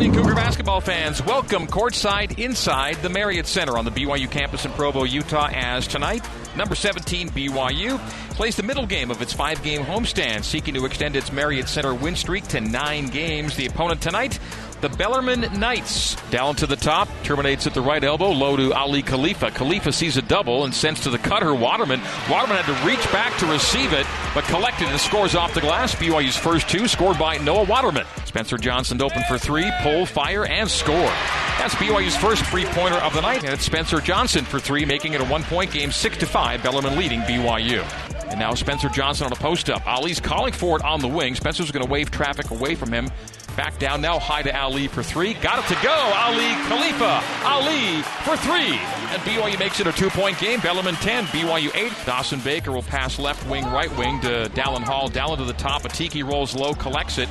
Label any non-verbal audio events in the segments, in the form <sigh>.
evening, Cougar basketball fans. Welcome courtside inside the Marriott Center on the BYU campus in Provo, Utah, as tonight, number 17 BYU plays the middle game of its five game homestand, seeking to extend its Marriott Center win streak to nine games. The opponent tonight, the Bellarmine Knights. Down to the top, terminates at the right elbow, low to Aly Khalifa. Khalifa sees a double and sends to the cutter Waterman. Waterman had to reach back to receive it, but collected and scores off the glass. BYU's first two scored by Noah Waterman. Spencer Johnson open for three, pull, fire, and score. That's BYU's first three pointer of the night, and it's Spencer Johnson for three, making it a one point game, six to five. Bellarmine leading BYU. And now Spencer Johnson on a post up. Aly's calling for it on the wing. Spencer's going to wave traffic away from him. Back down now, high to Aly for three. Got it to go. Aly Khalifa. Aly for three. And BYU makes it a two point game. Bellarmine 10, BYU 8. Dawson Baker will pass left wing, right wing to Dallin Hall. Dallin to the top. Atiki rolls low, collects it.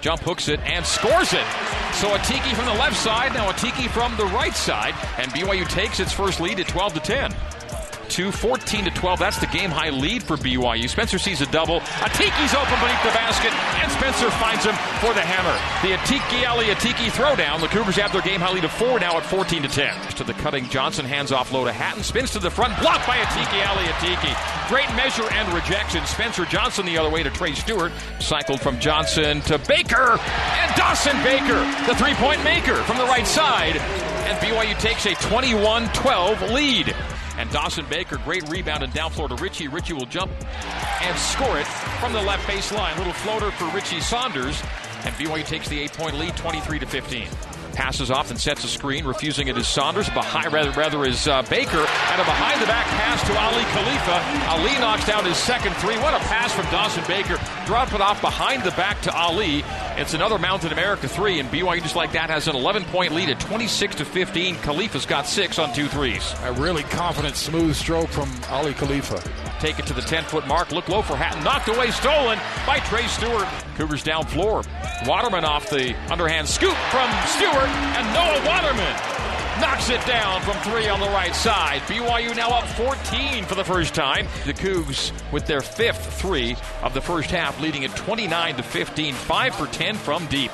Jump hooks it and scores it. So Atiki from the left side, now Atiki from the right side, and BYU takes its first lead at 12 to 10. 2, 14 to 12. That's the game high lead for BYU. Spencer sees a double. Atiki's open beneath the basket, and Spencer finds him for the hammer. The Atiki Ali Atiki throwdown. The Cougars have their game high lead of four now at 14 to 10. To the cutting Johnson, hands off low to Hatton, spins to the front, blocked by Atiki Ali Atiki. Great measure and rejection. Spencer Johnson the other way to Trey Stewart. Cycled from Johnson to Baker, and Dawson Baker, the three point maker from the right side. And BYU takes a 21 12 lead. And Dawson Baker, great rebound and down floor to Richie. Richie will jump and score it from the left baseline. Little floater for Richie Saunders. And BYU takes the eight point lead, 23 to 15 passes off and sets a screen. Refusing it is Saunders. Behind, rather, rather is uh, Baker. And a behind the back pass to Aly Khalifa. Aly knocks down his second three. What a pass from Dawson Baker. Drop it off behind the back to Aly. It's another Mountain America three, and BYU just like that has an 11 point lead at 26 to 15. Khalifa's got six on two threes. A really confident, smooth stroke from Aly Khalifa. Take it to the 10 foot mark. Look low for Hatton. Knocked away, stolen by Trey Stewart. Cougars down floor. Waterman off the underhand scoop from Stewart, and Noah Waterman knocks it down from three on the right side. BYU now up 14 for the first time. The Cougs with their fifth three of the first half, leading at 29 to 15, five for 10 from deep.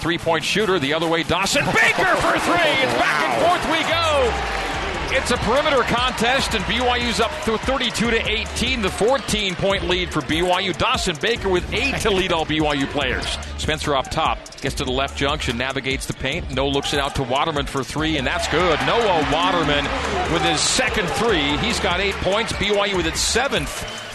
Three point shooter the other way. Dawson Baker for three. It's back and forth we go. It's a perimeter contest, and BYU's up to 32 to 18. The 14 point lead for BYU. Dawson Baker with eight to lead all BYU players. Spencer off top gets to the left junction, navigates the paint. No looks it out to Waterman for three, and that's good. Noah Waterman with his second three. He's got eight points. BYU with its seventh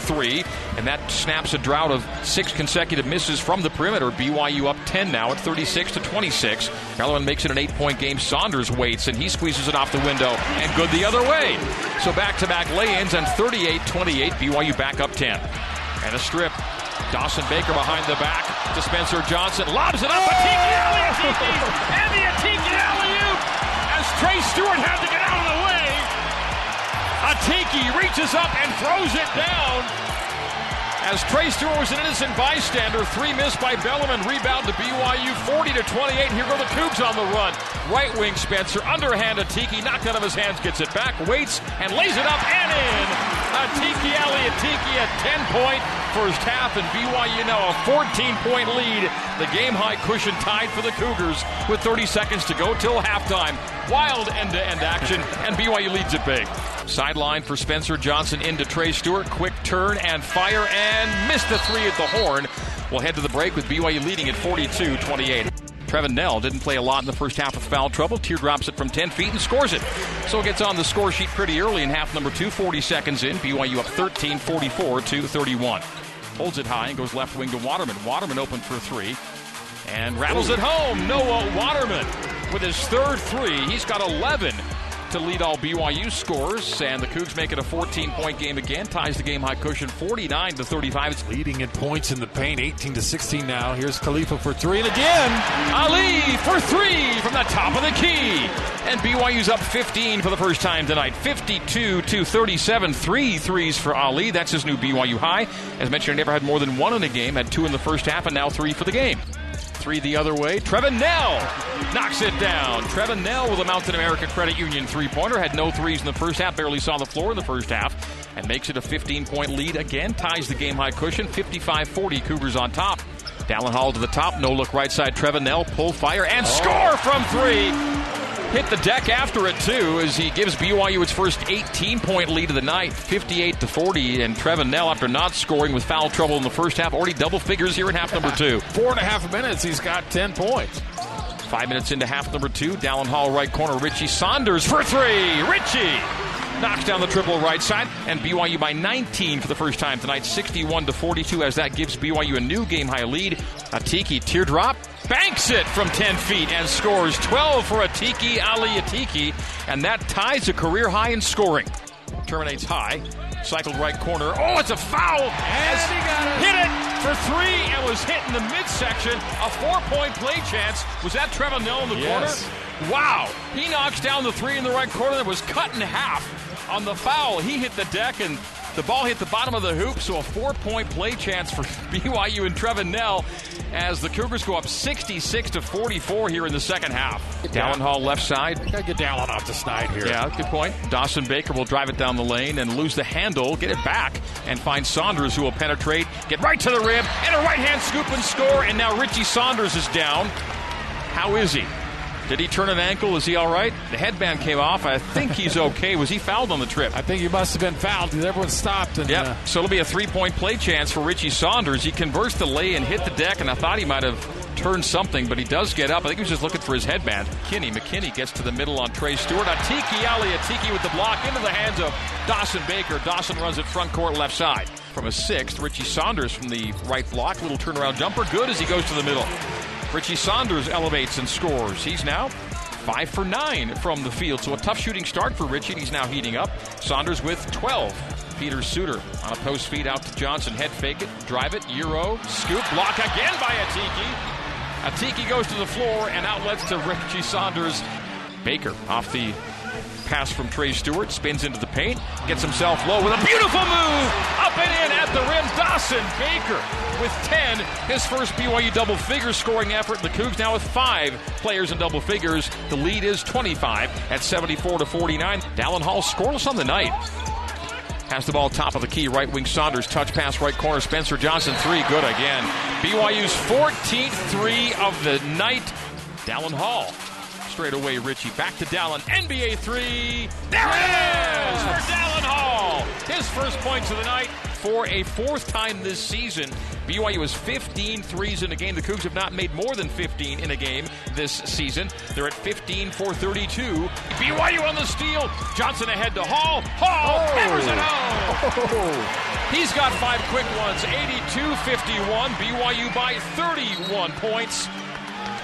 three, and that snaps a drought of six consecutive misses from the perimeter. BYU up 10 now at 36 to 26. Bellarmine makes it an eight point game. Saunders waits, and he squeezes it off the window, and good the other way. So back to back lay ins, and 38 28, BYU back up 10. And a strip. Dawson Baker behind the back to Spencer Johnson. Lobs it up. Atiki alley, Atiki, <laughs> and the Atiki alley as Trey Stewart had to get out of the. Atiki reaches up and throws it down. As Trey Stewart was an innocent bystander, three missed by Bellman, Rebound to BYU, 40 to 28. Here go the Cougs on the run. Right wing Spencer, underhand Atiki, knocked out of his hands, gets it back, waits, and lays it up and in. Atiki Ali Atiki a 10 point first half, and BYU now a 14 point lead. The game high cushion tied for the Cougars with 30 seconds to go till halftime. Wild end to end action, and BYU leads it big. Sideline for Spencer Johnson into Trey Stewart. Quick turn and fire and missed the three at the horn. We'll head to the break with BYU leading at 42 28. Trevin Knell didn't play a lot in the first half with foul trouble. Teardrops it from 10 feet and scores it. So it gets on the score sheet pretty early in half number two, 40 seconds in. BYU up 13 44 to 31. Holds it high and goes left wing to Waterman. Waterman open for three and rattles it home. Noah Waterman with his third three. He's got 11 to lead all BYU scores, and the Cougs make it a 14-point game again. Ties the game high cushion 49 to 35. It's leading in points in the paint, 18 to 16 now. Here's Khalifa for three, and again Aly for three from the top of the key, and BYU's up 15 for the first time tonight. 52 to 37, three threes for Aly. That's his new BYU high. As mentioned, he never had more than one in a game. Had two in the first half, and now three for the game. Three the other way. Trevin Knell knocks it down. Trevin Knell with a Mountain America Credit Union three pointer. Had no threes in the first half, barely saw the floor in the first half, and makes it a 15 point lead again. Ties the game high cushion. 55 40 Cougars on top. Dallin Hall to the top, no look right side. Trevin Knell pull fire and oh. score from three. Hit the deck after it too, as he gives BYU its first 18 point lead of the night, 58 to 40. And Trevin Knell after not scoring with foul trouble in the first half, already double figures here in half number two. Four and a half minutes, he's got 10 points. Five minutes into half number two, Dallin Hall right corner, Richie Saunders for three. Richie knocks down the triple right side, and BYU by 19 for the first time tonight, 61 to 42, as that gives BYU a new game high lead. Atiki teardrop banks it from 10 feet and scores 12 for Atiki Ali Atiki, and that ties a career high in scoring. Terminates high, cycled right corner. Oh, it's a foul! And he got it. Hit it for three and was hit in the midsection. A four-point play chance. Was that Trevor Knell in the Yes. corner? Wow! He knocks down the three in the right corner that was cut in half on the foul. He hit the deck and the ball hit the bottom of the hoop, so a four-point play chance for <laughs> BYU and Trevin Knell as the Cougars go up 66 to 44 here in the second half. Dallin Hall left side, Gotta get Dallin off the snide here. yeah, good point. Dawson Baker will drive it down the lane and lose the handle, get it back, and find Saunders who will penetrate, get right to the rim, and a right hand scoop and score. And now Richie Saunders is down. How is he? Did he turn an ankle? Is he all right? The headband came off. I think he's okay. Was he fouled on the trip? I think he must have been fouled because everyone stopped. And, Yep. uh, So it'll be a three point play chance for Richie Saunders. He converts the lay and hit the deck, and I thought he might have turned something, but he does get up. I think he was just looking for his headband. Kinney, McKinney gets to the middle on Trey Stewart. Atiki Ali, Atiki with the block into the hands of Dawson Baker. Dawson runs it front court left side. From a sixth, Richie Saunders from the right block. Little turnaround jumper. Good as he goes to the middle. Richie Saunders elevates and scores. He's now five for nine from the field. So a tough shooting start for Richie. He's now heating up. Saunders with 12. Peter Suter on a post feed out to Johnson. Head fake it, drive it, Euro, scoop, block again by Atiki. Atiki goes to the floor and outlets to Richie Saunders. Baker off the pass from Trey Stewart, spins into the paint, gets himself low with a beautiful move up and in at the rim. Dawson Baker with 10, his first BYU double figure scoring effort. The Cougs now with five players in double figures. The lead is 25 at 74 to 49. Dallin Hall scoreless on the night. Has the ball top of the key. Right wing Saunders. Touch pass right corner. Spencer Johnson. Three. Good again. BYU's 14th three of the night. Dallin Hall. Straight away, Richie. Back to Dallin. NBA three. There it is for Dallin Hall. His first points of the night for a fourth time this season. BYU has 15 threes in a game. The Cougs have not made more than 15 in a game this season. They're at 15 for 32. BYU on the steal. Johnson ahead to Hall. Hall oh! hammers it home. Oh! He's got five quick ones. 82-51. BYU by 31 points.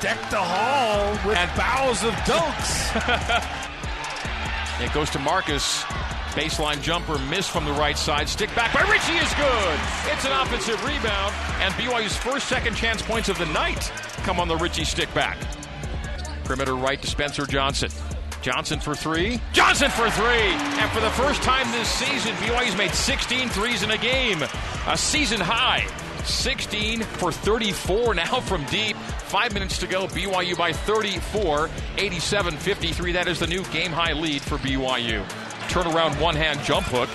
Deck the hall with And- bows of dunks. <laughs> It goes to Marcus. Baseline jumper missed from the right side. Stick back by Richie is good. It's an offensive rebound, and BYU's first second chance points of the night come on the Richie stick back. Perimeter right to Spencer Johnson. Johnson for three. Johnson for three. And for the first time this season, BYU's made 16 threes in a game. A season high. 16 for 34 now from deep. Five minutes to go. BYU by 34. 87 53. That is the new game high lead for BYU. Turnaround one hand jump hook.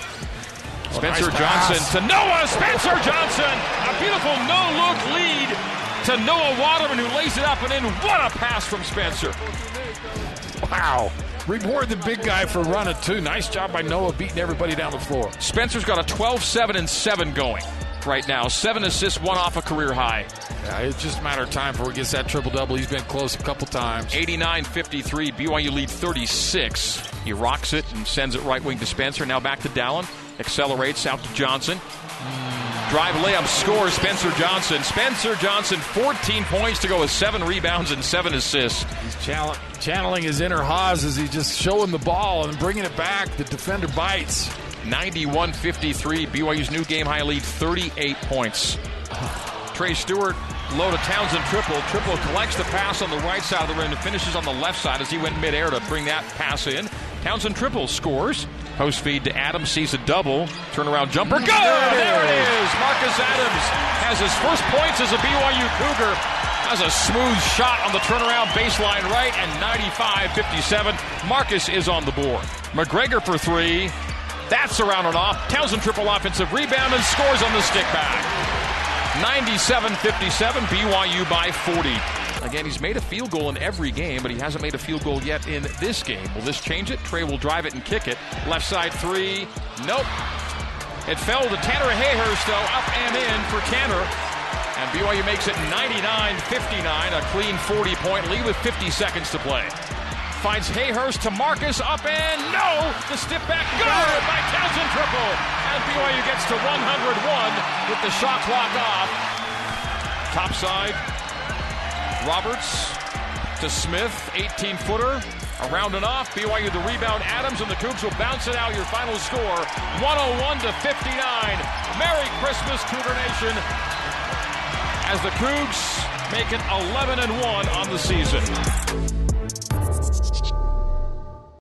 Spencer nice. Johnson to Noah. Spencer Johnson. A beautiful no look lead to Noah Waterman, who lays it up and in. What a pass from Spencer. Wow. Reward the big guy for running, too. Nice job by Noah beating everybody down the floor. Spencer's got a 12 7 and 7 going right now. Seven assists, one off a career high. Yeah, it's just a matter of time before he gets that triple double. He's been close a couple times. 89 53. BYU lead 36. He rocks it and sends it right wing to Spencer. Now back to Dallin. Accelerates out to Johnson. Drive layup score Spencer Johnson. Spencer Johnson, 14 points to go with seven rebounds and seven assists. He's channel- channeling his inner Haas as he's just showing the ball and bringing it back. The defender bites. 91 53. BYU's new game high lead, 38 points. Trey Stewart, low to Townsend Tripple. Tripple collects the pass on the right side of the rim and finishes on the left side as he went midair to bring that pass in. Townsend Tripple scores. Post feed to Adams, sees a double. Turnaround jumper. Good! There it is! Marcus Adams has his first points as a BYU Cougar. Has a smooth shot on the turnaround baseline right and 95 57. Marcus is on the board. McGregor for three. That's around and off. Townsend Tripple offensive rebound and scores on the stick back. 97 57, BYU by 40. Again, he's made a field goal in every game, but he hasn't made a field goal yet in this game. Will this change it? Trey will drive it and kick it. Left side three. Nope. It fell to Tanner Hayhurst, though, up and in for Tanner. And BYU makes it 99 59, a clean 40 point lead with 50 seconds to play. Finds Hayhurst to Marcus up and no! The step back good by Townsend Tripple. And BYU gets to 101 with the shot clock off. Top side, Roberts to Smith, 18 footer. Around and off, BYU the rebound. Adams and the Cougs will bounce it out. Your final score 101 to 59. Merry Christmas, Cougar Nation, as the Cougs make it 11 and 1 on the season.